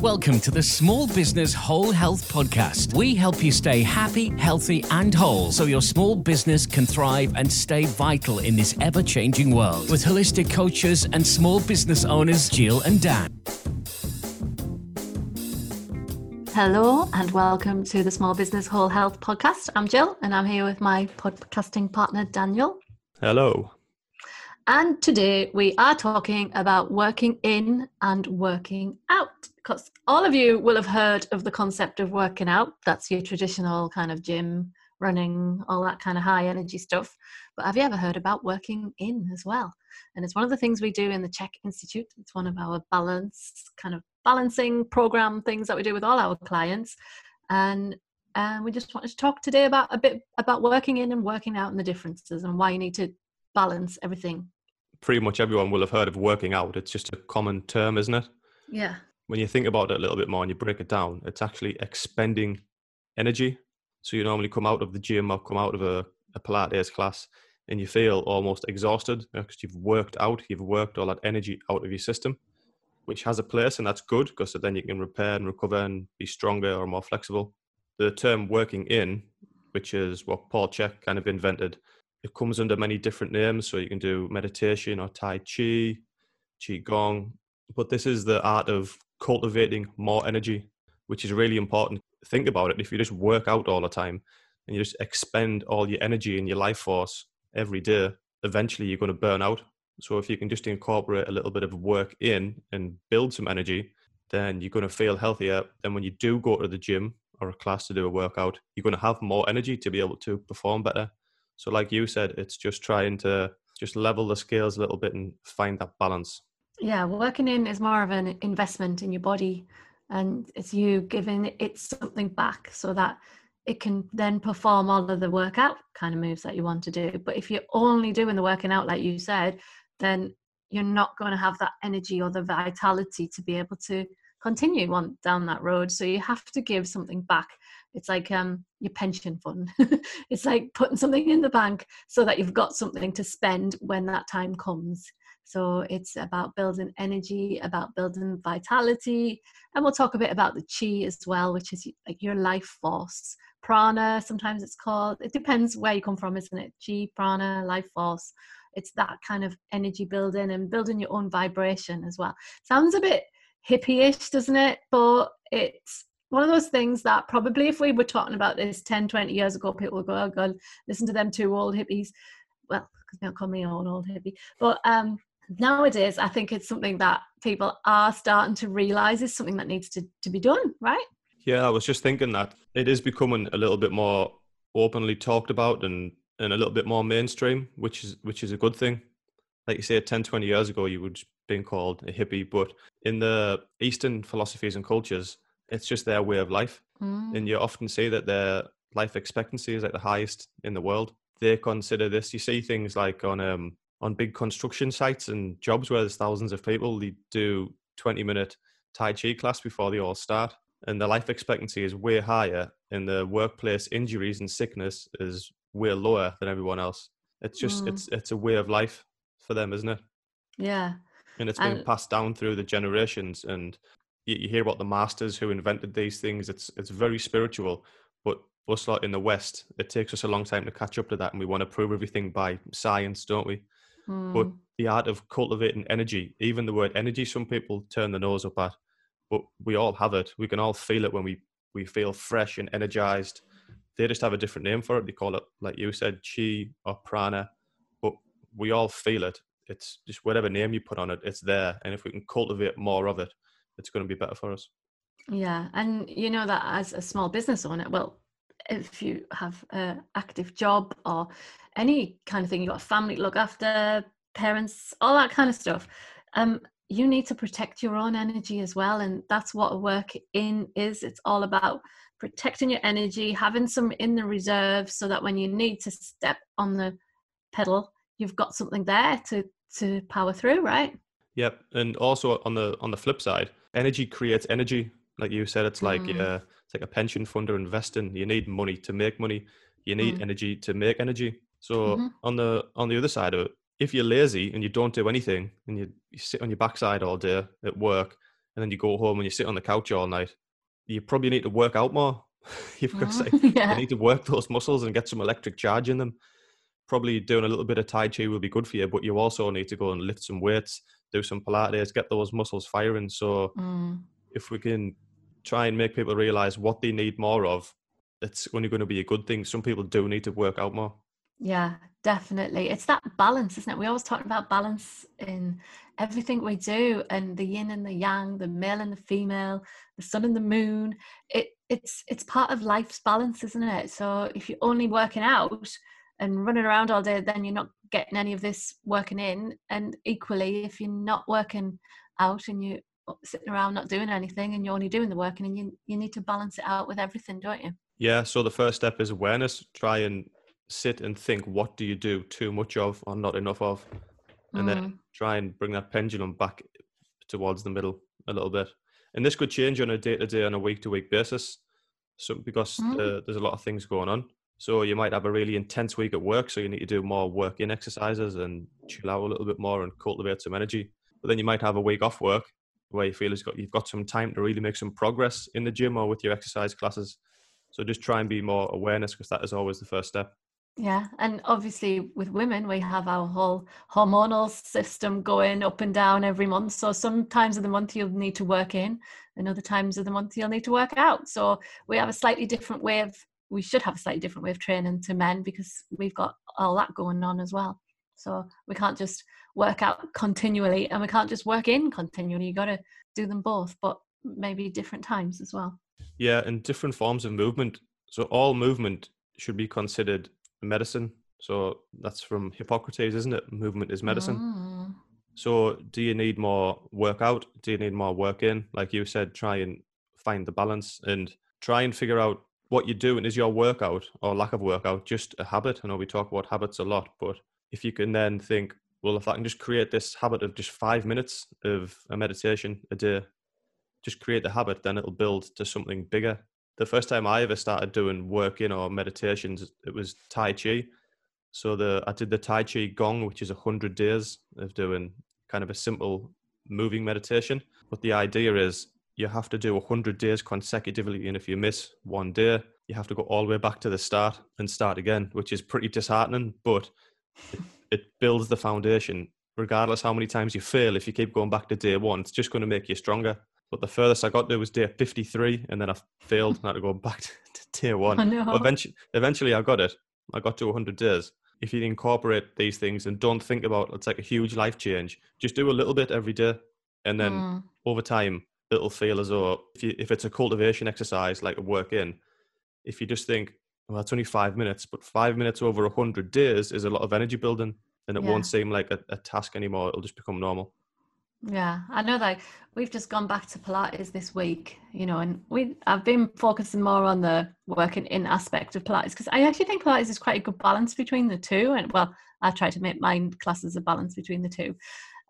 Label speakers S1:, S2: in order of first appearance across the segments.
S1: Welcome to the Small Business Whole Health Podcast. We help you stay happy, healthy, and whole so your small business can thrive and stay vital in this ever changing world. With holistic coaches and small business owners, Jill and Dan.
S2: Hello, and welcome to the Small Business Whole Health Podcast. I'm Jill, and I'm here with my podcasting partner, Daniel.
S3: Hello.
S2: And today we are talking about working in and working out because all of you will have heard of the concept of working out. That's your traditional kind of gym, running, all that kind of high energy stuff. But have you ever heard about working in as well? And it's one of the things we do in the CHEK Institute. It's one of our balance kind of balancing program things that we do with all our clients. And and we just wanted to talk today about a bit about working in and working out and the differences and why you need to balance everything
S3: pretty much everyone will have heard of working out. It's just a common term, isn't it?
S2: Yeah.
S3: When you think about it a little bit more and you break it down, it's actually expending energy. So you normally come out of the gym or come out of a, a Pilates class and you feel almost exhausted because you've worked out, you've worked all that energy out of your system, which has a place and that's good because then you can repair and recover and be stronger or more flexible. The term working in, which is what Paul Chek kind of invented, it comes under many different names. So you can do meditation or Tai Chi, Qi Gong. But this is the art of cultivating more energy, which is really important. Think about it. If you just work out all the time and you just expend all your energy and your life force every day, eventually you're going to burn out. So if you can just incorporate a little bit of work in and build some energy, then you're going to feel healthier. Then when you do go to the gym or a class to do a workout, you're going to have more energy to be able to perform better. So, like you said, it's just trying to just level the scales a little bit and find that balance.
S2: Yeah, working in is more of an investment in your body, and it's you giving it something back so that it can then perform all of the workout kind of moves that you want to do. But if you're only doing the working out, like you said, then you're not going to have that energy or the vitality to be able to continue on down that road. So you have to give something back it's like um, your pension fund it's like putting something in the bank so that you've got something to spend when that time comes so it's about building energy about building vitality and we'll talk a bit about the chi as well which is like your life force. Prana sometimes it's called it depends where you come from isn't it? Chi prana life force. It's that kind of energy building and building your own vibration as well. Sounds a bit hippie-ish doesn't it? But it's one of those things that probably if we were talking about this 10, 20 years ago, people would go, oh God, listen to them two old hippies. Well, because they don't call me an old hippie. But um, nowadays, I think it's something that people are starting to realize is something that needs to, to be done, right?
S3: Yeah, I was just thinking that it is becoming a little bit more openly talked about and, and a little bit more mainstream, which is which is a good thing. Like you say, 10, 20 years ago, you would been called a hippie, but in the Eastern philosophies and cultures, it's just their way of life. Mm. And you often see that their life expectancy is at the highest in the world. They consider this. You see things like on um, on big construction sites and jobs where there's thousands of people. They do 20 minute Tai Chi class before they all start, and the life expectancy is way higher, and the workplace injuries and sickness is way lower than everyone else. It's just mm. it's it's a way of life for them, isn't it?
S2: Yeah.
S3: And it's been and, passed down through the generations, and you, you hear about the masters who invented these things. It's it's very spiritual, but us lot in the West, it takes us a long time to catch up to that, and we want to prove everything by science, don't we? Mm. But hmm. the art of cultivating energy, even the word energy, some people turn the nose up at, but we all have it. We can all feel it when we we feel fresh and energized. They just have a different name for it. They call it, like you said, chi or prana, but we all feel it. It's just whatever name you put on it, it's there. And if we can cultivate more of it, it's going to be better for us.
S2: Yeah, and you know that as a small business owner, well, if you have an active job or any kind of thing, you got a family to look after, parents, all that kind of stuff. Um, you need to protect your own energy as well, and that's what work in is. It's all about protecting your energy, having some in the reserve, so that when you need to step on the pedal, you've got something there to to power through, right?
S3: Yep, and also on the on the flip side, energy creates energy. Like you said, it's like mm. uh, it's like a pension fund or investing. You need money to make money. You need mm. energy to make energy. So mm-hmm. on the on the other side of it, if you're lazy and you don't do anything and you, you sit on your backside all day at work and then you go home and you sit on the couch all night, you probably need to work out more. You've got to say,
S2: Mm, yeah.
S3: you need to work those muscles and get some electric charge in them. Probably doing a little bit of Tai Chi will be good for you, but you also need to go and lift some weights, do some Pilates, get those muscles firing. So
S2: Mm.
S3: if we can try and make people realize what they need more of, it's only going to be a good thing. Some people do need to work out more.
S2: Yeah, definitely. It's that balance, isn't it? We always talk about balance in everything we do and the yin and the yang, the male and the female, the sun and the moon. It it's it's part of life's balance, isn't it? So if you're only working out and running around all day, then you're not getting any of this working in. And equally, if you're not working out and you're sitting around not doing anything and you're only doing the work and you you need to balance it out with everything, don't you?
S3: Yeah. So the first step is awareness. Try and sit and think what do you do too much of or not enough of? And then
S2: Mm.
S3: try and bring that pendulum back towards the middle a little bit. And this could change on a day to day, on a week to week basis. So because
S2: Mm.
S3: uh, there's a lot of things going on. So you might have a really intense week at work, so you need to do more work in exercises and chill out a little bit more and cultivate some energy. But then you might have a week off work where you feel got, you've got some time to really make some progress in the gym or with your exercise classes. So just try and be more awareness because that is always the first step.
S2: Yeah, and obviously with women, we have our whole hormonal system going up and down every month. So sometimes of the month you'll need to work in, and other times of the month you'll need to work out. So we have a slightly different way of, we should have a slightly different way of training to men because we've got all that going on as well. So we can't just work out continually and we can't just work in continually. You got to do them both, but maybe different times as well.
S3: Yeah, and different forms of movement. So all movement should be considered medicine. So that's from Hippocrates, isn't it? Movement is medicine.
S2: Mm.
S3: So do you need more workout? Do you need more work in? Like you said, try and find the balance and try and figure out what you're doing. Is your workout or lack of workout just a habit? I know we talk about habits a lot, but if you can then think, well, if I can just create this habit of just five minutes of a meditation a day, just create the habit, then it'll build to something bigger. The first time I ever started doing work in or meditations, it was Tai Chi. So the I did the Tai Chi Gong, which is a hundred days of doing kind of a simple moving meditation. But the idea is you have to do a hundred days consecutively, and if you miss one day, you have to go all the way back to the start and start again, which is pretty disheartening. But it, it builds the foundation. Regardless how many times you fail, if you keep going back to day one, it's just going to make you stronger. But the furthest I got to was day 53, and then I failed and had to go back to, to day one.
S2: I know.
S3: But eventually, eventually, I got it. I got to 100 days. If you incorporate these things and don't think about it's like a huge life change, just do a little bit every day, and then
S2: Mm.
S3: over time, it'll feel as though if you, if it's a cultivation exercise like a work in, if you just think, well, it's only five minutes, but five minutes over 100 days is a lot of energy building, and it
S2: Yeah.
S3: won't seem like a, a task anymore. It'll just become normal.
S2: Yeah, I know that we've just gone back to Pilates this week, you know, and we I've been focusing more on the working in aspect of Pilates because I actually think Pilates is quite a good balance between the two. And well, I try to make my classes a balance between the two.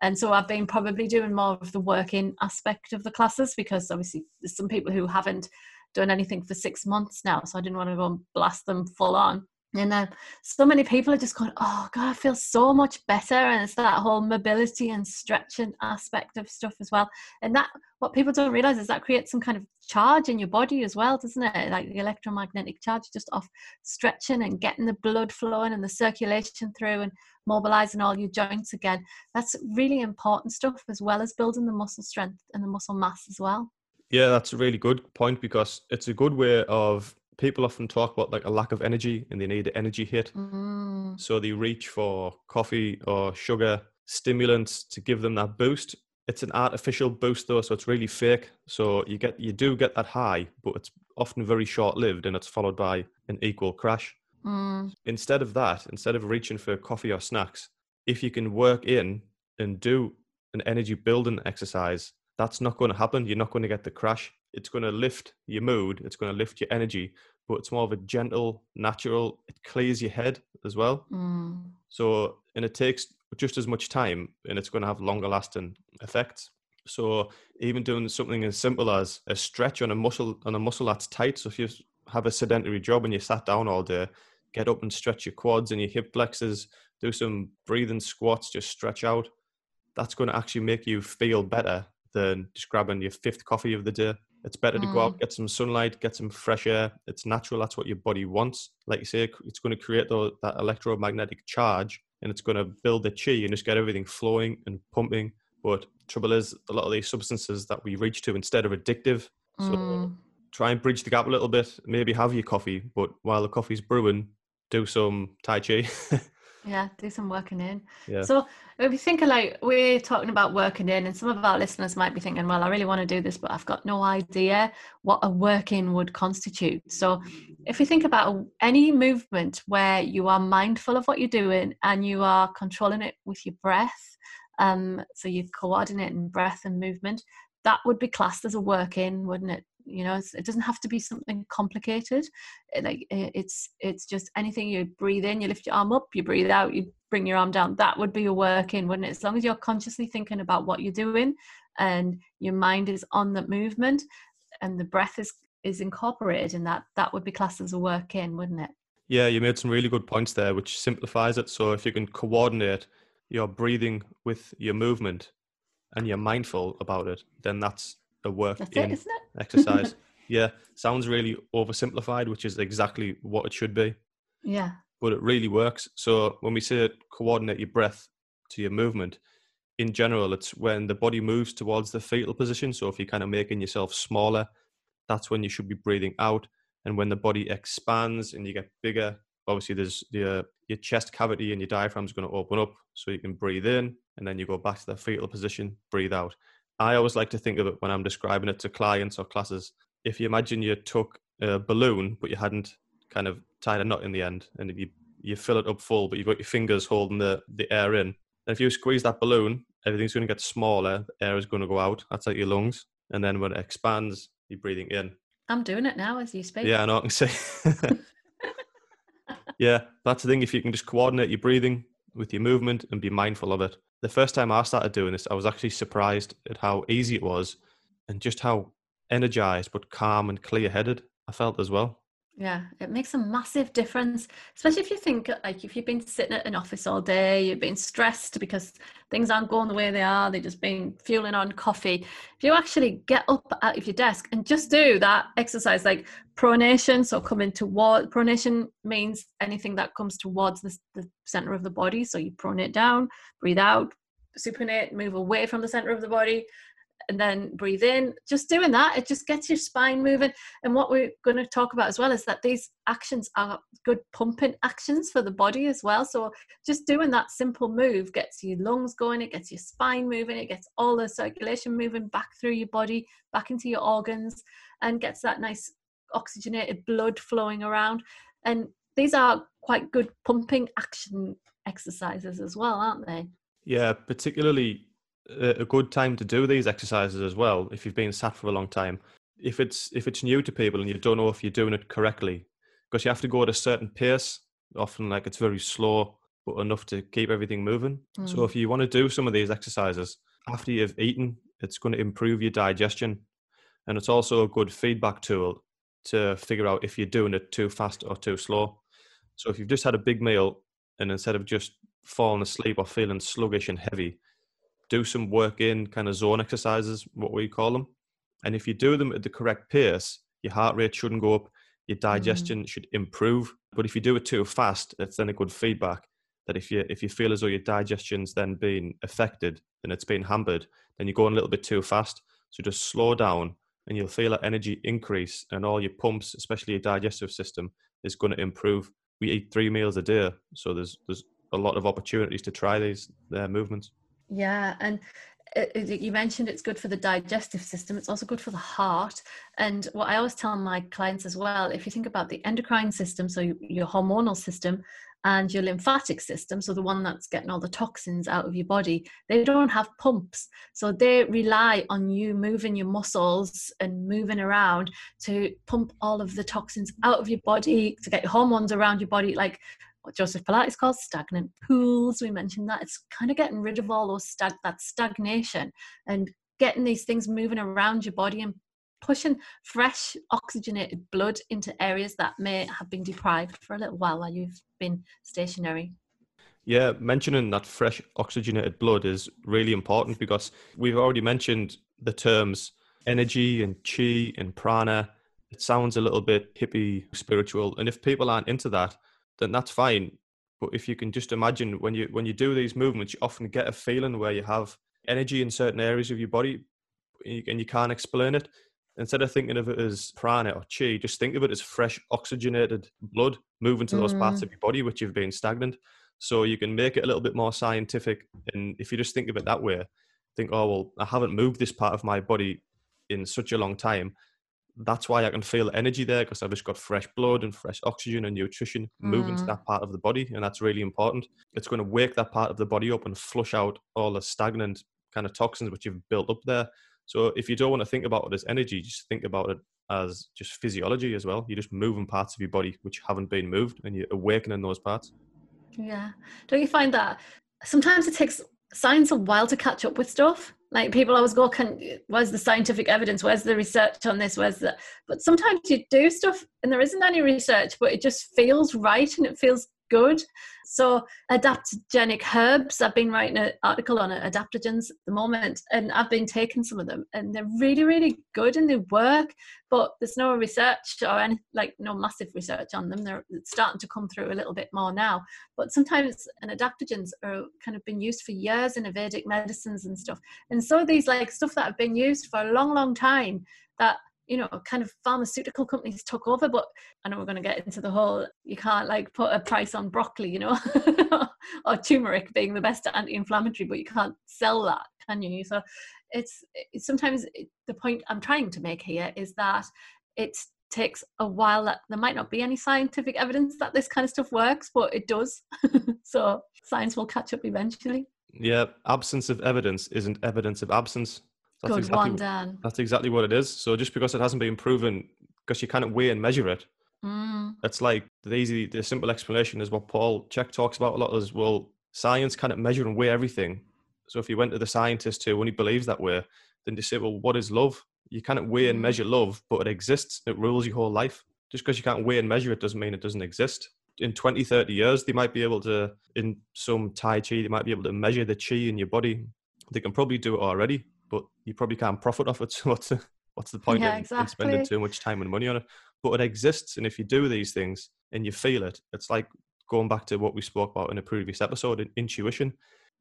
S2: And so I've been probably doing more of the working aspect of the classes because obviously there's some people who haven't done anything for six months now. So I didn't want to go and blast them full on. And uh, so many people are just going, oh God, I feel so much better. And it's that whole mobility and stretching aspect of stuff as well. And that, what people don't realize is that creates some kind of charge in your body as well, doesn't it? Like the electromagnetic charge just off stretching and getting the blood flowing and the circulation through and mobilizing all your joints again. That's really important stuff as well as building the muscle strength and the muscle mass as well.
S3: Yeah, that's a really good point because it's a good way of people often talk about like a lack of energy and they need an energy hit.
S2: Mm,
S3: So they reach for coffee or sugar stimulants to give them that boost. It's an artificial boost though, so it's really fake. So you get you do get that high, but it's often very short lived and it's followed by an equal crash.
S2: mm,
S3: Instead of that, instead of reaching for coffee or snacks, if you can work in and do an energy building exercise, that's not going to happen. You're not going to get the crash. It's going to lift your mood, it's going to lift your energy, but it's more of a gentle, natural, it clears your head as well.
S2: mm.
S3: So, and it takes just as much time and it's going to have longer lasting effects. So, even doing something as simple as a stretch on a muscle on a muscle that's tight. So, if you have a sedentary job and you sat down all day, get up and stretch your quads and your hip flexors, do some breathing squats, just stretch out. That's going to actually make you feel better than just grabbing your fifth coffee of the day. It's better to go out, get some sunlight, get some fresh air. It's natural. That's what your body wants. Like you say, it's going to create the, that electromagnetic charge and it's going to build the chi and just get everything flowing and pumping. But trouble is, a lot of these substances that we reach to instead are addictive. So
S2: Mm.
S3: try and bridge the gap a little bit. Maybe have your coffee, but while the coffee's brewing, do some Tai Chi.
S2: Yeah, do some working in.
S3: yeah.
S2: So if you think of like we're talking about working in, and some of our listeners might be thinking, well, I really want to do this, but I've got no idea what a work in would constitute. So if you think about any movement where you are mindful of what you're doing and you are controlling it with your breath, um, so you're coordinating breath and movement, that would be classed as a work in, wouldn't it? You know, it doesn't have to be something complicated. Like it- it's it's just anything you breathe in, you lift your arm up, you breathe out, you bring your arm down. That would be a work in, wouldn't it? As long as you're consciously thinking about what you're doing and your mind is on the movement and the breath is is incorporated in that, that would be classed as a work in, wouldn't it?
S3: Yeah, you made some really good points there, which simplifies it. So if you can coordinate your breathing with your movement and you're mindful about it, then that's a work
S2: That's
S3: in
S2: it,
S3: exercise. yeah, sounds really oversimplified, which is exactly what it should be,
S2: Yeah.
S3: but it really works. So when we say coordinate your breath to your movement, in general, it's when the body moves towards the fetal position. So if you're kind of making yourself smaller, that's when you should be breathing out. And when the body expands and you get bigger, obviously there's the, uh, your chest cavity and your diaphragm is going to open up so you can breathe in and then you go back to the fetal position, breathe out. I always like to think of it when I'm describing it to clients or classes. If you imagine you took a balloon, but you hadn't kind of tied a knot in the end and you, you fill it up full, but you've got your fingers holding the, the air in. And if you squeeze that balloon, everything's going to get smaller, the air is going to go out. That's like your lungs. And then when it expands, you're breathing in.
S2: I'm doing it now as you speak.
S3: Yeah, I know. I can see. yeah, that's the thing. If you can just coordinate your breathing with your movement and be mindful of it. The first time I started doing this, I was actually surprised at how easy it was and just how energized but calm and clear headed I felt as well.
S2: Yeah, it makes a massive difference, especially if you think like if you've been sitting at an office all day, you've been stressed because things aren't going the way they are, they've just been fueling on coffee. If you actually get up out of your desk and just do that exercise, like pronation, so coming toward pronation means anything that comes towards the, the center of the body. So you pronate down, breathe out, supinate, move away from the center of the body, and then breathe in. Just doing that, it just gets your spine moving. And what we're going to talk about as well is that these actions are good pumping actions for the body as well. So just doing that simple move gets your lungs going, it gets your spine moving, it gets all the circulation moving back through your body, back into your organs, and gets that nice oxygenated blood flowing around. And these are quite good pumping action exercises as well, aren't they?
S3: Yeah, particularly a good time to do these exercises as well if you've been sat for a long time. If it's if it's new to people and you don't know if you're doing it correctly, because you have to go at a certain pace. Often, like it's very slow, but enough to keep everything moving. So
S2: Mm.
S3: if you want to do some of these exercises after you've eaten, it's going to improve your digestion, and it's also a good feedback tool to figure out if you're doing it too fast or too slow. So if you've just had a big meal and instead of just falling asleep or feeling sluggish and heavy, do some work in kind of zone exercises, what we call them. And if you do them at the correct pace, your heart rate shouldn't go up, your digestion should improve. But if you do it too fast, it's then a good feedback that if you if you feel as though your digestion's then being affected and it's being hampered, then you're going a little bit too fast. So just slow down and you'll feel that energy increase and all your pumps, especially your digestive system, is going to improve. We eat three meals a day, so there's there's a lot of opportunities to try these uh, movements.
S2: Yeah, and uh, uh, it, it- you mentioned it's good for the digestive system. It's also good for the heart. And what I always tell my clients as well, if you think about the endocrine system, so your hormonal system, and your lymphatic system, so the one that's getting all the toxins out of your body, they don't have pumps. So they rely on you moving your muscles and moving around to pump all of the toxins out of your body, to get your hormones around your body. Like what Joseph Pilates calls stagnant pools. We mentioned that it's kind of getting rid of all those stag that stagnation and getting these things moving around your body and pushing fresh oxygenated blood into areas that may have been deprived for a little while while you've been stationary.
S3: Yeah, mentioning that fresh oxygenated blood is really important because we've already mentioned the terms energy and chi and prana. It sounds a little bit hippie spiritual. And if people aren't into that, then that's fine. But if you can just imagine when you when you do these movements, you often get a feeling where you have energy in certain areas of your body and you can't explain it. Instead of thinking of it as prana or chi, just think of it as fresh oxygenated blood moving to those mm. parts of your body which have been stagnant. So you can make it a little bit more scientific. And if you just think of it that way, think, oh, well, I haven't moved this part of my body in such a long time. That's why I can feel energy there because I've just got fresh blood and fresh oxygen and nutrition mm. moving to mm. that part of the body. And that's really important. It's going to wake that part of the body up and flush out all the stagnant kind of toxins which you've built up there. So if you don't want to think about it as energy, just think about it as just physiology as well. You're just moving parts of your body which haven't been moved and you're awakening those parts.
S2: Yeah. Don't you find that sometimes it takes science a while to catch up with stuff? Like people always go, "Can where's the scientific evidence? Where's the research on this? Where's the?" But sometimes you do stuff and there isn't any research, but it just feels right and it feels good. So adaptogenic herbs, I've been writing an article on adaptogens at the moment, and I've been taking some of them and they're really, really good and they work, but there's no research or any, like no massive research on them. They're starting to come through a little bit more now. But sometimes and adaptogens are kind of been used for years in Vedic medicines and stuff. And so these like stuff that have been used for a long, long time that you know, kind of pharmaceutical companies took over. But I know we're going to get into the whole you can't like put a price on broccoli, you know, or turmeric being the best anti-inflammatory, but you can't sell that, can you? So it's, it's sometimes the point I'm trying to make here is that it takes a while that there might not be any scientific evidence that this kind of stuff works, but it does. so science will catch up eventually.
S3: Yeah, absence of evidence isn't evidence of absence.
S2: That's Good exactly, one, Dan.
S3: That's exactly what it is. So just because it hasn't been proven, because you can't weigh and measure it, mm. it's like the easy, the simple explanation is what Paul Chek talks about a lot. Is well, science can't measure and weigh everything. So if you went to the scientist who only believes that way, then they say, well, what is love? You can't weigh and mm. measure love, but it exists. It rules your whole life. Just because you can't weigh and measure it doesn't mean it doesn't exist. In 20, 30 years, they might be able to, in some Tai Chi, they might be able to measure the Chi in your body. They can probably do it already, but you probably can't profit off it. So what's the, what's the point
S2: yeah,
S3: in,
S2: exactly.
S3: in, spending too much time and money on it? But it exists, and if you do these things and you feel it, it's like going back to what we spoke about in a previous episode: intuition.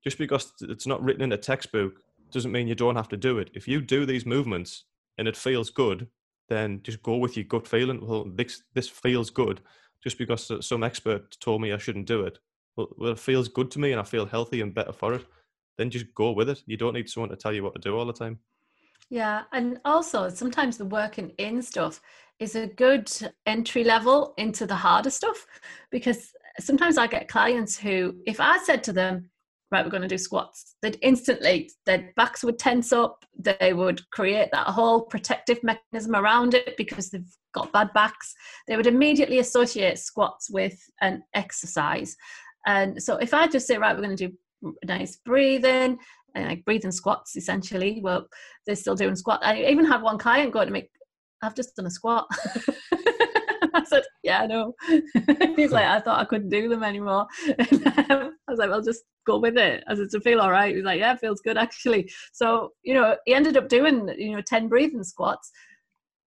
S3: Just because it's not written in a textbook doesn't mean you don't have to do it. If you do these movements and it feels good, then just go with your gut feeling. Well, this this feels good. Just because some expert told me I shouldn't do it, well, well, it feels good to me and I feel healthy and better for it then just go with it. You don't need someone to tell you what to do all the time.
S2: Yeah, and also sometimes the working in stuff is a good entry level into the harder stuff because sometimes I get clients who, if I said to them, right, we're going to do squats, they'd instantly, their backs would tense up, they would create that whole protective mechanism around it because they've got bad backs. They would immediately associate squats with an exercise. And so if I just say, right, we're going to do nice breathing and like breathing squats essentially. Well they're still doing squat. I even had one client go to me i've just done a squat. I said yeah i know. He's like i thought i couldn't do them anymore. I was like well just go with it. I said, to feel all right? He's like yeah it feels good actually. So you know he ended up doing you know 10 breathing squats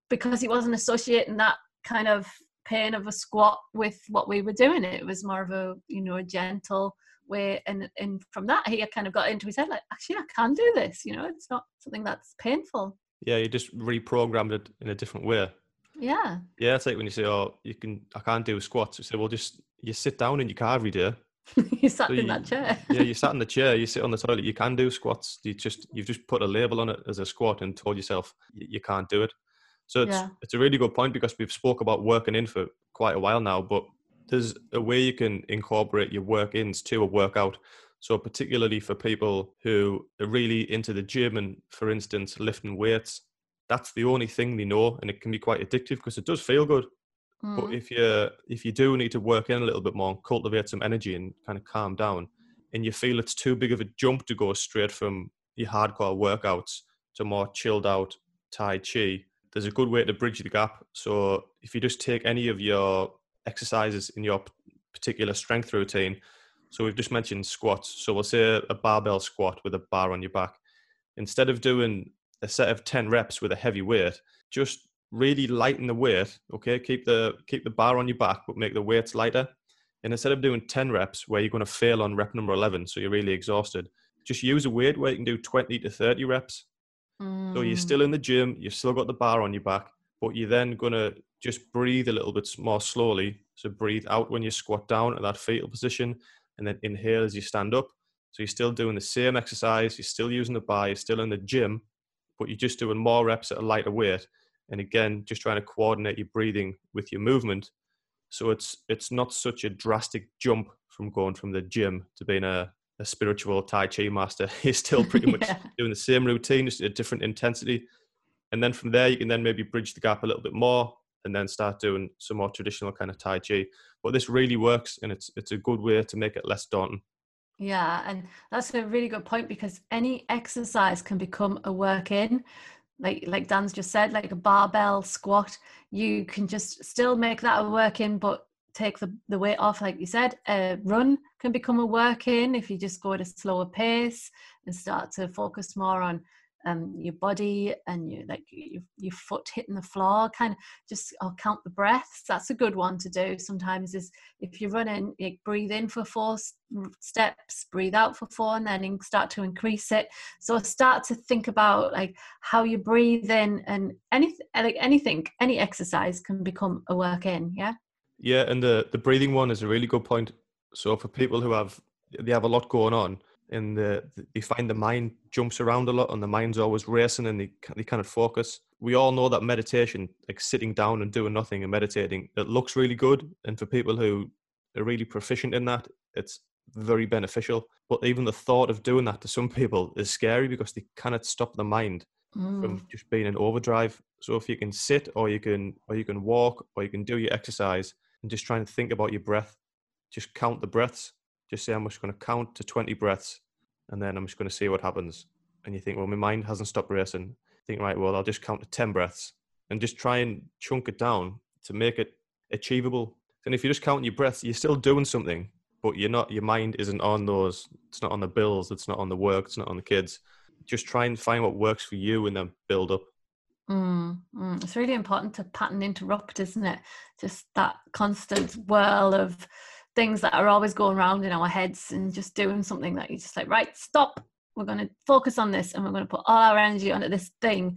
S2: because he wasn't associating that kind of pain of a squat with what we were doing. It was more of a you know a gentle way and and from that he kind of got into his head like actually i can do this you know? It's not something that's painful.
S3: Yeah you just reprogrammed it in a different way.
S2: Yeah.
S3: Yeah it's like when you say oh you can i can't do squats you say well just you sit down in your car every day.
S2: You sat so in you, that chair.
S3: Yeah you sat in the chair you sit on the toilet you can do squats you just you've just put a label on it as a squat and told yourself you, you can't do it. So it's yeah. it's a really good point because we've spoke about working in for quite a while now but there's a way you can incorporate your work ins to a workout. So particularly for people who are really into the gym and, for instance, lifting weights, that's the only thing they know, and it can be quite addictive because it does feel good. Mm. But if you if you do need to work in a little bit more and cultivate some energy and kind of calm down, and you feel it's too big of a jump to go straight from your hardcore workouts to more chilled out Tai Chi, there's a good way to bridge the gap. So if you just take any of your exercises in your particular strength routine, So we've just mentioned squats. So we'll say a barbell squat with a bar on your back. Instead of doing a set of 10 reps with a heavy weight, just really lighten the weight. Okay. Keep the keep the bar on your back, but make the weights lighter. And instead of doing 10 reps where you're going to fail on rep number 11, so you're really exhausted, just use a weight where you can do 20 to 30 reps. Mm. So you're mm. still in the gym, you've still got the bar on your back, but you're then going to just breathe a little bit more slowly. So breathe out when you squat down at that fetal position and then inhale as you stand up. So you're still doing the same exercise, you're still using the bar, you're still in the gym, but you're just doing more reps at a lighter weight. And again, just trying to coordinate your breathing with your movement. So it's it's not such a drastic jump from going from the gym to being a, a spiritual Tai Chi master. You're still pretty much yeah. doing the same routine, just a different intensity. And then from there, you can then maybe bridge the gap a little bit more and then start doing some more traditional kind of Tai Chi. But this really works and it's it's a good way to make it less daunting.
S2: Yeah, and that's a really good point because any exercise can become a work in. Like like Dan's just said, like a barbell squat, you can just still make that a work in, but take the, the weight off, like you said. A run can become a work in if you just go at a slower pace and start to focus more on um, your body and you like your, your foot hitting the floor kind of just I'll count the breaths. That's a good one to do sometimes is if you're running you breathe in for four steps breathe out for four and then start to increase it. So start to think about like how you breathe in and anything like anything any exercise can become a work in yeah?
S3: Yeah and the the breathing one is a really good point. So for people who have they have a lot going on and the, they find the mind jumps around a lot and the mind's always racing and they, they kind of focus. We all know that meditation, like sitting down and doing nothing and meditating, it looks really good. And for people who are really proficient in that, it's very beneficial. But even the thought of doing that to some people is scary because they cannot stop the mind mm. from just being in overdrive. So if you can sit or you can or you can walk or you can do your exercise and just try and think about your breath, just count the breaths just say I'm just going to count to 20 breaths and then I'm just going to see what happens. And you think, well, my mind hasn't stopped racing. Think, right, well, I'll just count to 10 breaths and just try and chunk it down to make it achievable. And if you're just counting your breaths, you're still doing something, but you're not, your mind isn't on those, it's not on the bills, it's not on the work, it's not on the kids. Just try and find what works for you and then build up.
S2: Mm, mm. It's really important to pattern interrupt, isn't it? Just that constant whirl of things that are always going around in our heads and just doing something that you just like, right, stop. We're going to focus on this and we're going to put all our energy onto this thing.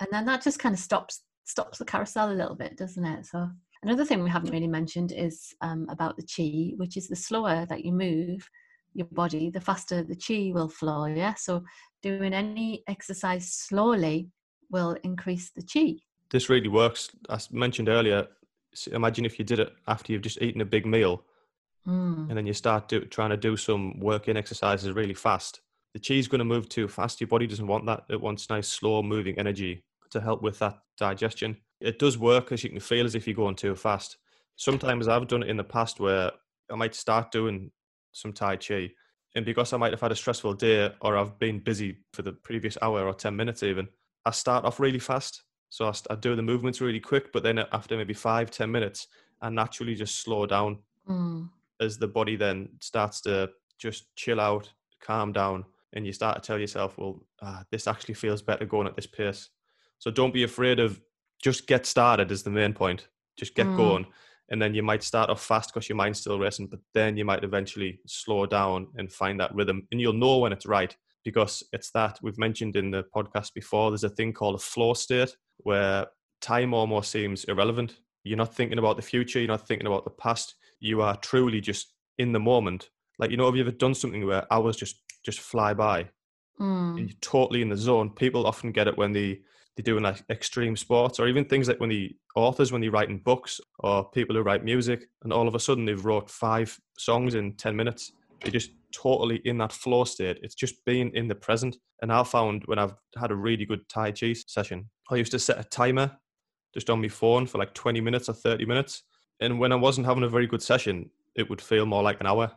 S2: And then that just kind of stops stops the carousel a little bit, doesn't it? So another thing we haven't really mentioned is um, about the chi, which is the slower that you move your body, the faster the chi will flow. Yeah. So doing any exercise slowly will increase the chi.
S3: This really works. As mentioned earlier, imagine if you did it after you've just eaten a big meal mm. and then you start do, trying to do some working exercises really fast. The chi is going to move too fast. Your body doesn't want that. It wants nice, slow moving energy to help with that digestion. It does work as you can feel as if you're going too fast. Sometimes I've done it in the past where I might start doing some Tai Chi, and because I might have had a stressful day or I've been busy for the previous hour or 10 minutes even, I start off really fast. So I, I do the movements really quick, but then after maybe five, 10 minutes, I naturally just slow down. Mm as the body then starts to just chill out, calm down, and you start to tell yourself, well, ah, this actually feels better going at this pace. So don't be afraid of just get started is the main point. Just get mm. going. And then you might start off fast because your mind's still racing, but then you might eventually slow down and find that rhythm. And you'll know when it's right because it's that we've mentioned in the podcast before. There's a thing called a flow state where time almost seems irrelevant. You're not thinking about the future, you're not thinking about the past you are truly just in the moment. Like you know, have you ever done something where hours just just fly by? Mm. You're totally in the zone. People often get it when they they doing like extreme sports, or even things like when the authors when they're writing books, or people who write music, and all of a sudden they've wrote five songs in ten minutes. They're just totally in that flow state. It's just being in the present. And I found when I've had a really good Tai Chi session, I used to set a timer just on my phone for like 20 minutes or 30 minutes and when I wasn't having a very good session, it would feel more like an hour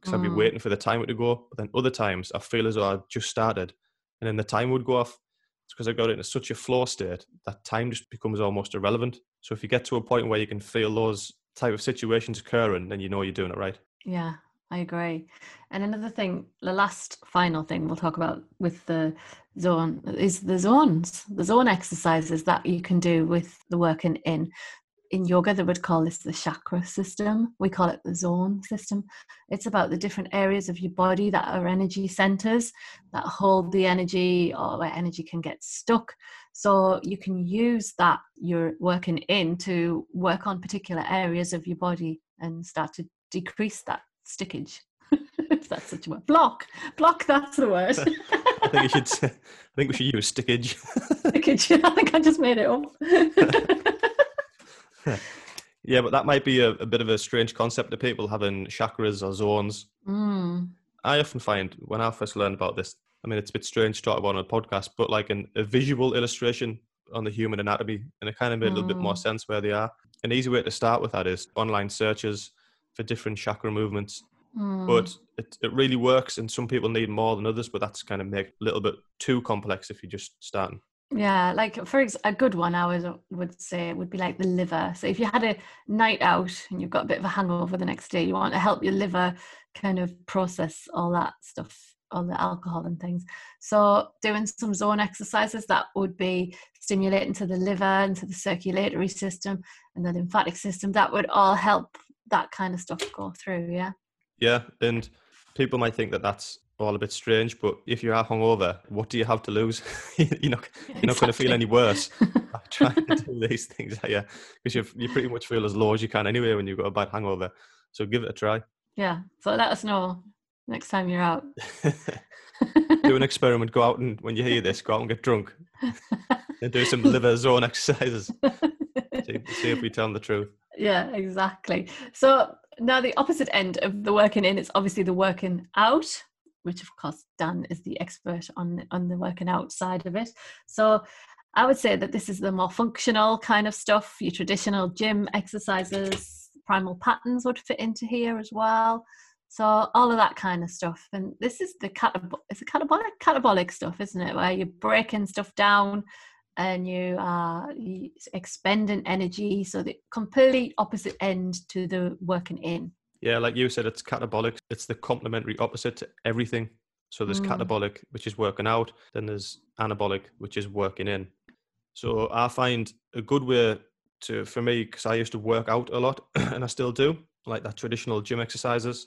S3: because mm. I'd be mm. waiting for the timer to go. But then other times I feel as though I just started and then the time would go off. It's because I got into such a flow state that time just becomes almost irrelevant. So if you get to a point where you can feel those type of situations occurring, then you know you're doing it right.
S2: Yeah, I agree. And another thing, the last final thing we'll talk about with the zone is the zones, the zone exercises that you can do with the working in. In yoga, they would call this the chakra system. We call it the zone system. It's about the different areas of your body that are energy centers that hold the energy or where energy can get stuck. So you can use that you're working in to work on particular areas of your body and start to decrease that stickage. if that's such a word. Block. Block, that's the word.
S3: I think you should. I think we should use stickage.
S2: stickage. I think I just made it up.
S3: yeah, but that might be a, a, bit of a strange concept to people having chakras or zones.
S2: Mm.
S3: I often find when I first learned about this, I mean, it's a bit strange to talk about on a podcast, but like an, a visual illustration on the human anatomy, and it kind of made mm. a little bit more mm. sense where they are. An easy way to start with that is online searches for different chakra movements.
S2: Mm.
S3: But it, it really works, and some people need more than others. But that's kind of make a little bit too complex if you're just starting.
S2: Yeah, like for ex- a good one, I would say would be like the liver. So if you had a night out and you've got a bit of a hangover the next day, you want to help your liver kind of process all that stuff, all the alcohol and things. So doing some zone exercises that would be stimulating to the liver and to the circulatory system and the lymphatic system. That would all help that kind of stuff go through. Yeah.
S3: Yeah, and people might think that that's all a bit strange, but if you are hungover, what do you have to lose? you're not you're not going to feel any worse trying to do these things, yeah, because you you pretty much feel as low as you can anyway when you've got a bad hangover. So give it a try.
S2: Yeah. So let us know next time you're out.
S3: do an experiment. Go out and when you hear this, go out and get drunk, and do some liver zone exercises. see, see if we tell the truth.
S2: Yeah, exactly. So now the opposite end of the working in is obviously the working out which of course Dan is the expert on on the working out side of it. So I would say that this is the more functional kind of stuff. Your traditional gym exercises, primal patterns would fit into here as well. So all of that kind of stuff. And this is the catab- it's a catabolic catabolic stuff, isn't it? Where you're breaking stuff down and you are expending energy. So the complete opposite end to the working in.
S3: Yeah, like you said, it's catabolic. It's the complementary opposite to everything. So there's mm. catabolic, which is working out. Then there's anabolic, which is working in. So I find a good way to, for me, because I used to work out a lot and I still do, like that traditional gym exercises.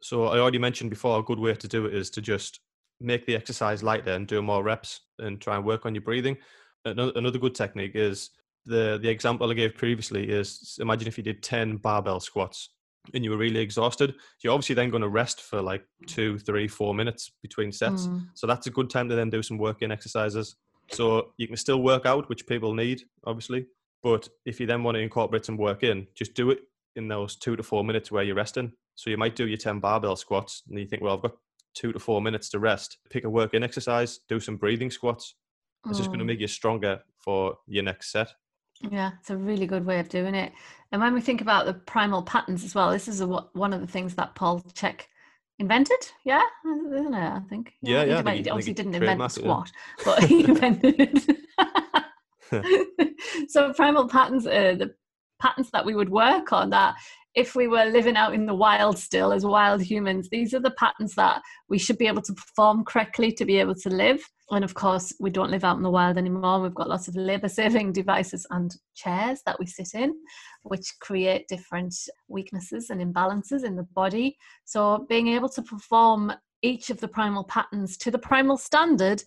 S3: So I already mentioned before, a good way to do it is to just make the exercise lighter and do more reps and try and work on your breathing. Another good technique is the the example I gave previously is imagine if you did 10 barbell squats and you were really exhausted, you're obviously then going to rest for like two, three, four minutes between sets. Mm. So that's a good time to then do some work in exercises. So you can still work out, which people need, obviously. But if you then want to incorporate some work in, just do it in those two to four minutes where you're resting. So you might do your 10 barbell squats and you think, well, I've got two to four minutes to rest. Pick a work in exercise, do some breathing squats. It's mm. just going to make you stronger for your next set.
S2: Yeah, it's a really good way of doing it. And when we think about the primal patterns as well, this is a, one of the things that Paul Chek invented. Yeah, isn't it? I think.
S3: Yeah, yeah.
S2: he, he obviously didn't invent squat, yeah. but he invented it. so primal patterns are the patterns that we would work on that if we were living out in the wild still as wild humans, these are the patterns that we should be able to perform correctly to be able to live. And of course, we don't live out in the wild anymore. We've got lots of labor saving devices and chairs that we sit in, which create different weaknesses and imbalances in the body. So, being able to perform each of the primal patterns to the primal standard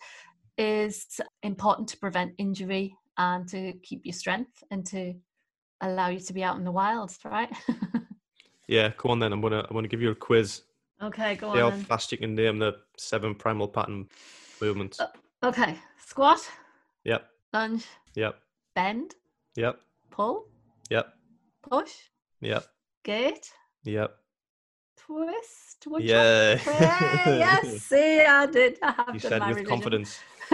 S2: is important to prevent injury and to keep your strength and to allow you to be out in the wild, right?
S3: yeah, come on then. I'm gonna I'm gonna give you a quiz.
S2: Okay, go
S3: See
S2: on.
S3: how fast you can name the seven primal pattern movements. Uh,
S2: okay, squat.
S3: Yep.
S2: Lunge.
S3: Yep.
S2: Bend.
S3: Yep.
S2: Pull.
S3: Yep.
S2: Push.
S3: Yep.
S2: Gait.
S3: Yep.
S2: Twist. Which
S3: yeah.
S2: yes. See, I did. I have
S3: you said with confidence.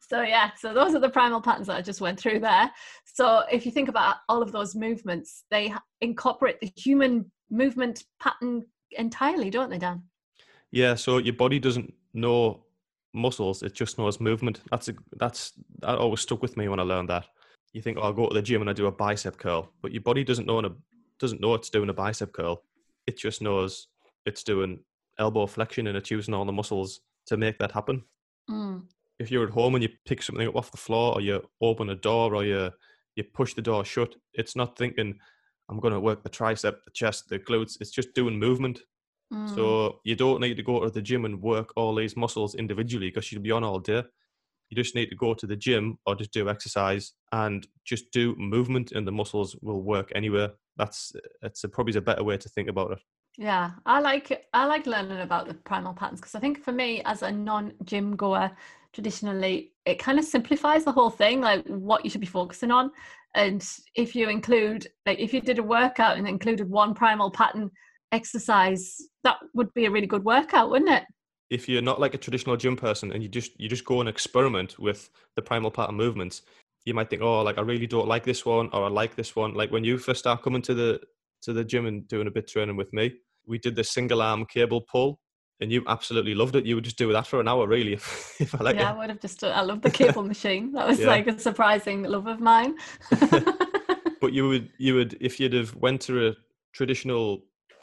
S2: so yeah, so those are the primal patterns that I just went through there. So if you think about all of those movements, they incorporate the human movement pattern entirely, don't they, Dan?
S3: Yeah. So your body doesn't know muscles; it just knows movement. That's a, that's that always stuck with me when I learned that. You think, oh, I'll go to the gym and I do a bicep curl, but your body doesn't know a, doesn't know it's doing a bicep curl. It just knows it's doing elbow flexion and it's using all the muscles to make that happen.
S2: Mm.
S3: If you're at home and you pick something up off the floor or you open a door or you you push the door shut, it's not thinking I'm going to work the tricep, the chest, the glutes. It's just doing movement.
S2: Mm.
S3: So you don't need to go to the gym and work all these muscles individually because you'll be on all day. You just need to go to the gym or just do exercise and just do movement, and the muscles will work anywhere. That's uh, it's a, probably a better way to think about it.
S2: Yeah, I like I like learning about the primal patterns because I think for me as a non-gym goer, traditionally it kind of simplifies the whole thing, like what you should be focusing on. And if you include, like, if you did a workout and included one primal pattern exercise, that would be a really good workout, wouldn't it?
S3: If you're not like a traditional gym person and you just you just go and experiment with the primal pattern movements, you might think, oh, like I really don't like this one, or I like this one. Like when you first start coming to the to the gym and doing a bit training with me, we did the single arm cable pull, and you absolutely loved it. You would just do that for an hour, really, if, if I like
S2: yeah,
S3: it.
S2: I would have just. I love the cable machine. That was
S3: Yeah.
S2: like a surprising love of mine.
S3: But you would you would if you'd have went to a traditional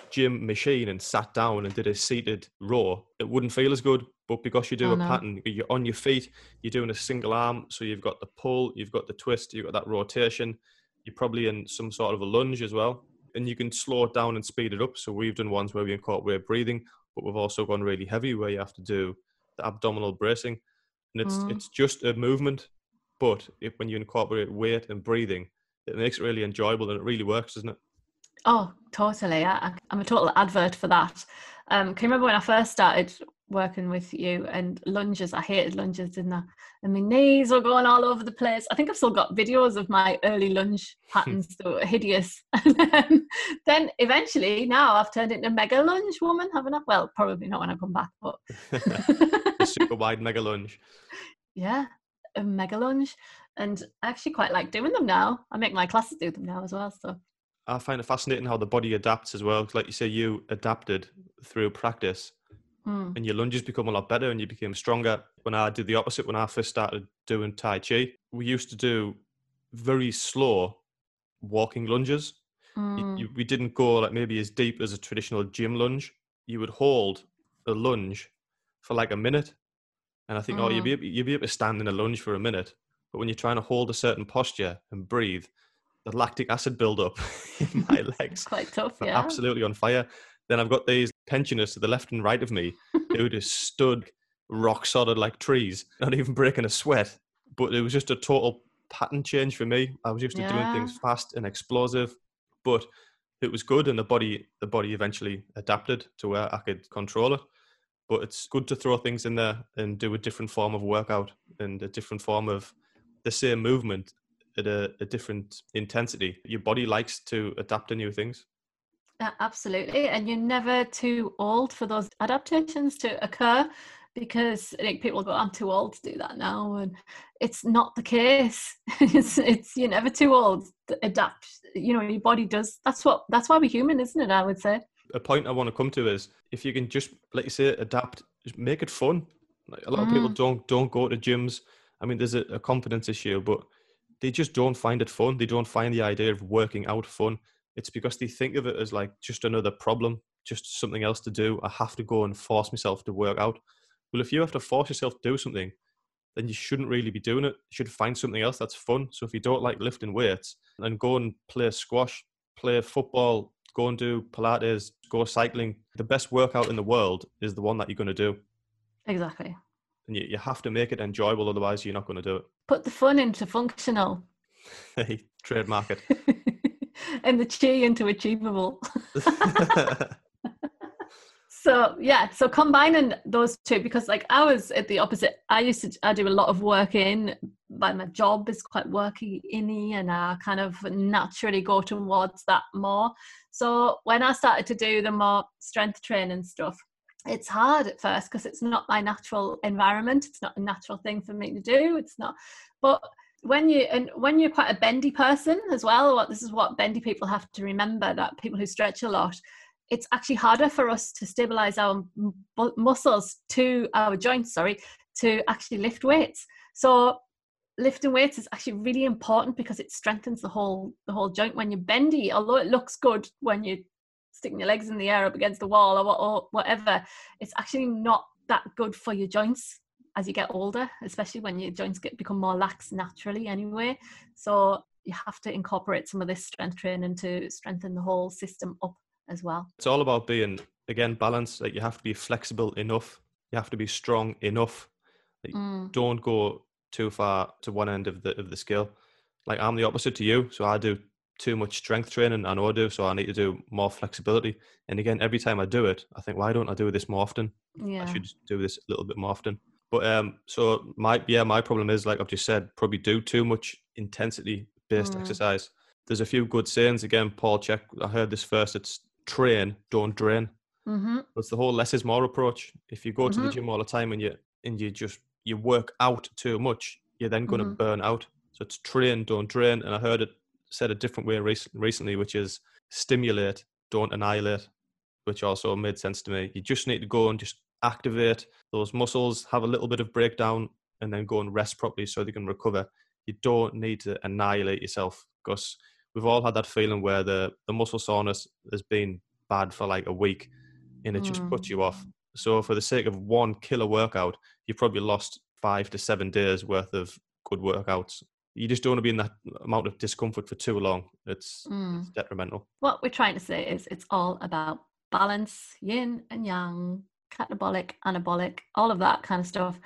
S3: gym machine and sat down and did a seated row, it wouldn't feel as good. But because you do
S2: Oh,
S3: a
S2: no.
S3: pattern, you're on your feet, you're doing a single arm, so you've got the pull, you've got the twist, you've got that rotation. You're probably in some sort of a lunge as well, and you can slow it down and speed it up. So we've done ones where we incorporate breathing, but we've also gone really heavy where you have to do the abdominal bracing, and it's
S2: Mm.
S3: it's just a movement. But if when you incorporate weight and breathing, it makes it really enjoyable and it really works, doesn't it?
S2: Oh, totally. I, I'm a total advert for that. Um, can you remember when I first started working with you and lunges? I hated lunges, didn't I? And my knees were going all over the place. I think I've still got videos of my early lunge patterns that were hideous. And then, then eventually, now I've turned into a mega lunge woman, haven't I? Well, probably not when I come back, but
S3: super wide mega lunge.
S2: yeah, a mega lunge. And I actually quite like doing them now. I make my classes do them now as well. So
S3: I find it fascinating how the body adapts as well. Like you say, you adapted through practice,
S2: mm,
S3: and your lunges become a lot better, and you became stronger. When I did the opposite, when I first started doing Tai Chi, we used to do very slow walking lunges.
S2: Mm,
S3: you, we didn't go like maybe as deep as a traditional gym lunge. You would hold a lunge for like a minute, and I think, oh, you'd be able, you'd be able to stand in a lunge for a minute, but when you're trying to hold a certain posture and breathe, the lactic acid buildup in my legs
S2: quite tough. Yeah.
S3: absolutely on fire. Then I've got these pensioners to the left and right of me who just stood rock solid like trees, not even breaking a sweat. But it was just a total pattern change for me. I was used to doing things fast and explosive, but it was good, and the body the body eventually adapted to where I could control it. But it's good to throw things in there and do a different form of workout and a different form of the same movement at a, a different intensity. Your body likes to adapt to new things.
S2: Absolutely. And you're never too old for those adaptations to occur because I think people go, I'm too old to do that now. And it's not the case. it's it's you're never too old to adapt. You know, your body does that's what that's why we're human, isn't it? I would say.
S3: a point I want to come to is if you can just, like you say, adapt, just make it fun. Like a lot of people
S2: Mm.
S3: don't don't go to gyms. I mean, there's a, a confidence issue, but they just don't find it fun. They don't find the idea of working out fun. It's because they think of it as like just another problem, just something else to do. I have to go and force myself to work out. Well, if you have to force yourself to do something, then you shouldn't really be doing it. You should find something else that's fun. So if you don't like lifting weights, then go and play squash, play football, go and do Pilates, go cycling. The best workout in the world is the one that you're going to do.
S2: Exactly.
S3: And you, you have to make it enjoyable, otherwise, you're not going to do it.
S2: Put the fun into functional
S3: it. Trademark it.
S2: and the chi into achievable. So yeah, so combining those two because like I was at the opposite. I used to I do a lot of work in, but my job is quite worky inny, and I kind of naturally go towards that more. So when I started to do the more strength training stuff, it's hard at first because it's not my natural environment. It's not a natural thing for me to do. It's not, but when you and when you're quite a bendy person as well, what this is what bendy people have to remember that people who stretch a lot it's actually harder for us to stabilize our muscles to our joints sorry to actually lift weights so lifting weights is actually really important because it strengthens the whole the whole joint when you're bendy although it looks good when you're sticking your legs in the air up against the wall or, or whatever. It's actually not that good for your joints as you get older, especially when your joints get become more lax naturally anyway. So you have to incorporate some of this strength training to strengthen the whole system up as well.
S3: It's all about being again balanced. Like you have to be flexible enough. You have to be strong enough. Like
S2: Mm.
S3: Don't go too far to one end of the of the scale. Like I'm the opposite to you, so I do too much strength training. I know I do, so I need to do more flexibility. And again, every time I do it, I think, why don't I do this more often?
S2: Yeah.
S3: I should do this a little bit more often. But um, so my yeah, my problem is like I've just said, probably do too much intensity based
S2: Mm.
S3: exercise. There's a few good sayings again. Paul Chek. I heard this first. It's train, don't drain.
S2: Mm-hmm.
S3: It's the whole less is more approach. If you go to the
S2: Mhm.
S3: gym all the time and you and you just you work out too much, you're then going to
S2: Mhm.
S3: burn out. So it's train, don't drain. And I heard it said a different way rec- recently, which is stimulate, don't annihilate, which also made sense to me. You just need to go and just activate those muscles, have a little bit of breakdown, and then go and rest properly so they can recover. You don't need to annihilate yourself because we've all had that feeling where the, the muscle soreness has been bad for like a week and it just puts
S2: Mm.
S3: you off. So for the sake of one killer workout, you've probably lost five to seven days worth of good workouts. You just don't want to be in that amount of discomfort for too long. It's,
S2: Mm.
S3: it's detrimental.
S2: What we're trying to say is it's all about balance, yin and yang, catabolic, anabolic, all of that kind of stuff.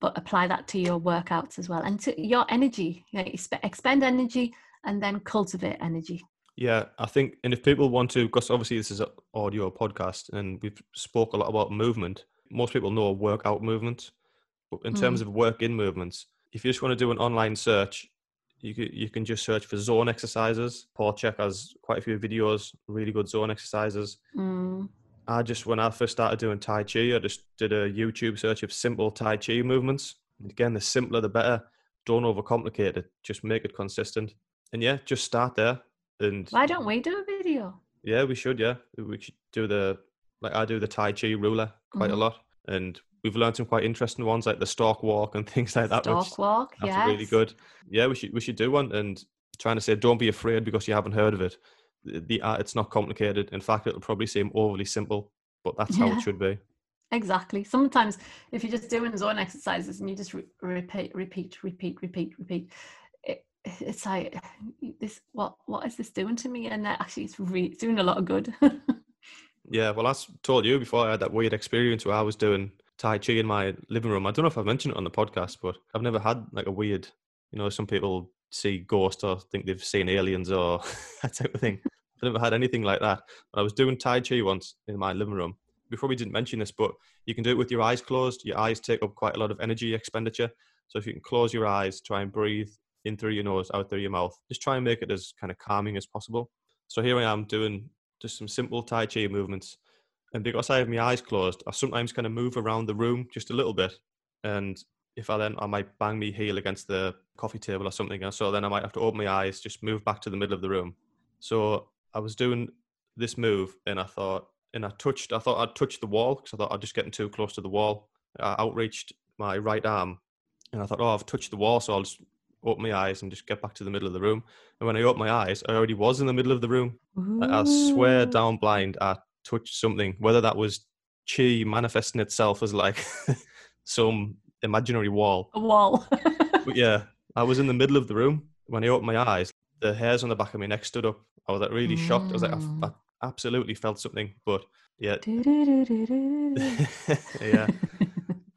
S2: But apply that to your workouts as well and to your energy. You know, expend energy and then cultivate energy.
S3: Yeah, I think, and if people want to, because obviously this is an audio podcast, and we've spoke a lot about movement. Most people know workout movement, but in terms of work-in movements, if you just want to do an online search, you can, you can just search for zone exercises. Paul Chek has quite a few videos, really good zone exercises.
S2: Mm.
S3: I just, when I first started doing Tai Chi, I just did a YouTube search of simple Tai Chi movements. And again, the simpler the better. Don't overcomplicate it. Just make it consistent. And yeah, just start there. And
S2: Why don't we do a video?
S3: yeah, we should. Yeah, we should do the like I do the Tai Chi ruler quite a
S2: Mhm.
S3: lot, and we've learned some quite interesting ones like the stalk walk and things like that.
S2: Stalk walk, yes.
S3: really good. Yeah, we should we should do one. And trying to say, don't be afraid because you haven't heard of it. The, uh, it's not complicated. In fact, it'll probably seem overly simple, but that's how
S2: Yeah.
S3: it should be.
S2: Exactly. Sometimes if you're just doing zone exercises and you just re- repeat, repeat, repeat, repeat, repeat, it, it's like this. What what is this doing to me? And actually, it's, re- it's doing a lot of good.
S3: Yeah, well, I told you before I had that weird experience where I was doing Tai Chi in my living room. I don't know if I've mentioned it on the podcast, but I've never had like a weird, you know, some people see ghosts or think they've seen aliens or that type of thing. I've never had anything like that. I was doing Tai Chi once in my living room. Before we didn't mention this, but you can do it with your eyes closed. Your eyes take up quite a lot of energy expenditure. So if you can close your eyes, try and breathe in through your nose, out through your mouth. Just try and make it as kind of calming as possible. So here I am doing just some simple Tai Chi movements. And because I have my eyes closed, I sometimes kind of move around the room just a little bit. And if I then, I might bang my heel against the coffee table or something. And so then I might have to open my eyes, just move back to the middle of the room. So I was doing this move and I thought, and I touched, I thought I'd touch the wall because I thought I'd just getting too close to the wall. I outreached my right arm and I thought, oh, I've touched the wall. So I'll just open my eyes and just get back to the middle of the room. And when I opened my eyes, I already was in the middle of the room. I I swear down blind, I touched something, whether that was chi manifesting itself as like some imaginary wall.
S2: a wall.
S3: But yeah, I was in the middle of the room when I opened my eyes. The hairs on the back of my neck stood up. I was like really shocked. I was like, I,
S2: Mm.
S3: I absolutely felt something. But yeah, yeah.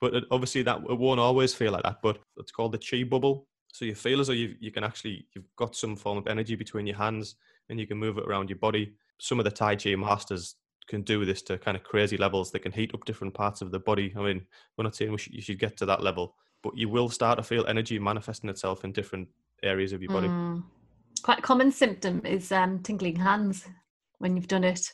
S3: But it, obviously that it won't always feel like that. But it's called the chi bubble. So you feel as though you you can actually you've got some form of energy between your hands and you can move it around your body. Some of the Tai Chi masters can do this to kind of crazy levels. They can heat up different parts of the body. I mean, we're not saying we should, you should get to that level, but you will start to feel energy manifesting itself in different areas of your body.
S2: Mm. Quite a common symptom is um, tingling hands when you've done it.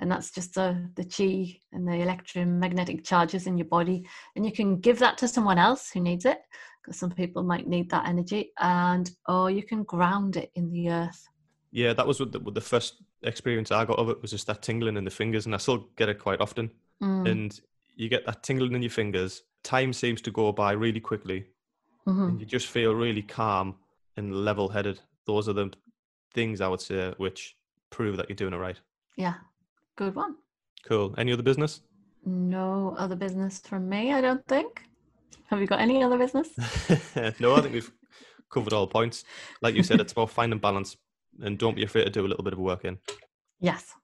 S2: And that's just the, the chi and the electromagnetic charges in your body. And you can give that to someone else who needs it, because some people might need that energy. And or you can ground it in the earth.
S3: Yeah, that was what the, what the first experience I got of it was just that tingling in the fingers, and I still get it quite often.
S2: Mm.
S3: And you get that tingling in your fingers. Time seems to go by really quickly,
S2: Mhm.
S3: and you just feel really calm and level-headed. Those are the things I would say which prove that you're doing it right.
S2: Yeah. good one.
S3: Cool. Any other business?
S2: No other business from me, I don't think. Have you got any other business?
S3: no, I think we've covered all points. Like you said, it's about finding balance and don't be afraid to do a little bit of work in.
S2: Yes,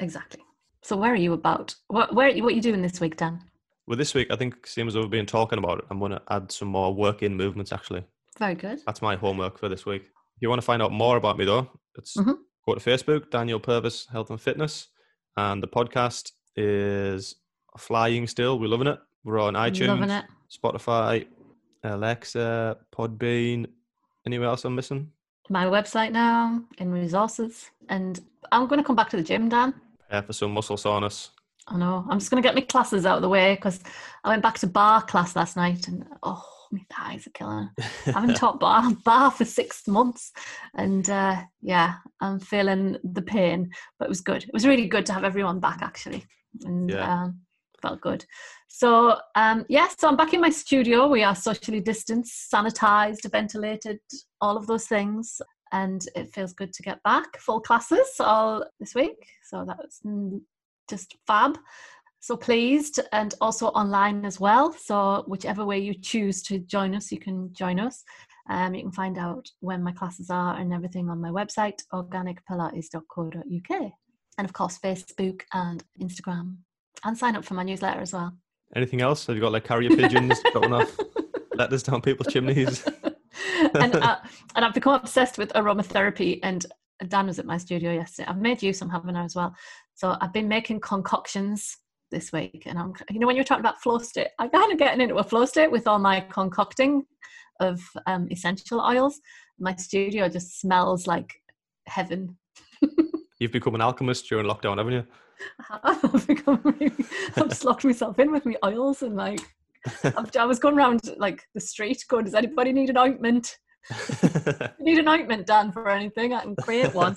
S2: exactly. So where are you about? What where what are you doing this week, Dan?
S3: Well, this week I think same as we've been talking about it, I'm going to add some more work in movements. Actually,
S2: Very good.
S3: that's my homework for this week. If you want to find out more about me, though, it's
S2: Mhm.
S3: go to Facebook, Daniel Purvis Health and Fitness, and the podcast is flying still. We're loving it. We're on iTunes,
S2: it.
S3: Spotify, Alexa, Podbean. Anywhere else I'm missing?
S2: My website now in resources, and I'm going to come back to the gym, Dan.
S3: Prepare for some muscle soreness.
S2: I know. I'm just going to get my classes out of the way because I went back to barre class last night, and oh, my thighs are killing. I haven't taught barre barre for six months, and uh, yeah, I'm feeling the pain. But it was good. It was really good to have everyone back actually, and
S3: Yeah.
S2: um, felt good. So um, yeah, so I'm back in my studio. We are socially distanced, sanitized, ventilated, all of those things, and it feels good to get back. Full classes all this week, so that's just fab. So pleased, and also online as well. So whichever way you choose to join us, you can join us. Um, you can find out when my classes are and everything on my website, organicpilates.co.uk. And of course, Facebook and Instagram. And sign up for my newsletter as well.
S3: Anything else? Have you got like carrier pigeons dropping off letters down people's chimneys?
S2: and, uh, and I've become obsessed with aromatherapy. And Dan was at my studio yesterday. I've made use, I'm having her as well. So I've been making concoctions this week. And I'm, you know, when you're talking about flow state, I'm kind of getting into a flow state with all my concocting of um, essential oils. My studio just smells like heaven.
S3: You've become an alchemist during lockdown, haven't you?
S2: I've become really, I've just locked myself in with my oils and like I've, I was going around like the street going, does anybody need an ointment? need an ointment, Dan, for anything? I can create one.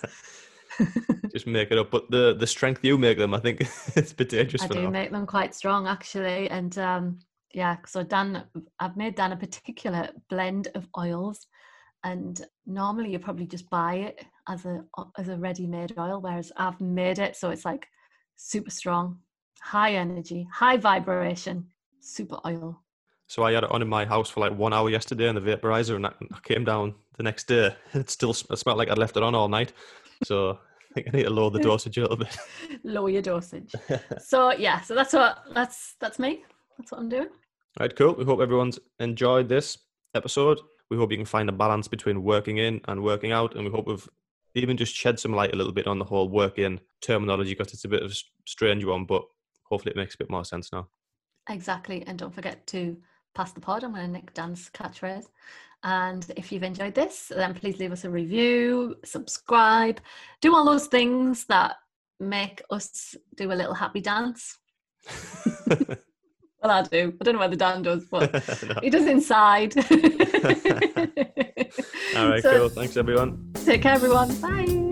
S3: Just make it up. But the the strength you make them, I think it's a bit dangerous
S2: I
S3: for
S2: do
S3: now.
S2: make them quite strong actually, and um, yeah. So Dan, I've made Dan a particular blend of oils, and normally you probably just buy it as a as a ready-made oil, whereas I've made it so it's like super strong, high energy, high vibration, super oil.
S3: So I had it on in my house for like one hour yesterday in the vaporizer, and I came down the next day. It still it smelled like I'd left it on all night. So I think I need to lower the dosage a little bit.
S2: Lower your dosage. so yeah, so that's what that's that's me. That's what I'm doing.
S3: Right, cool. We hope everyone's enjoyed this episode. We hope you can find a balance between working in and working out, and we hope we've even just shed some light a little bit on the whole work in terminology because it's a bit of a strange one, but hopefully it makes a bit more sense now.
S2: Exactly. And don't forget to pass the pod. I'm going to nick Dan's catchphrase. And if you've enjoyed this, then please leave us a review, subscribe, do all those things that make us do a little happy dance. Well, I do. I don't know whether Dan does, but
S3: No.
S2: he does inside.
S3: All right,
S2: So,
S3: cool. Thanks, everyone.
S2: Take care, everyone. Bye.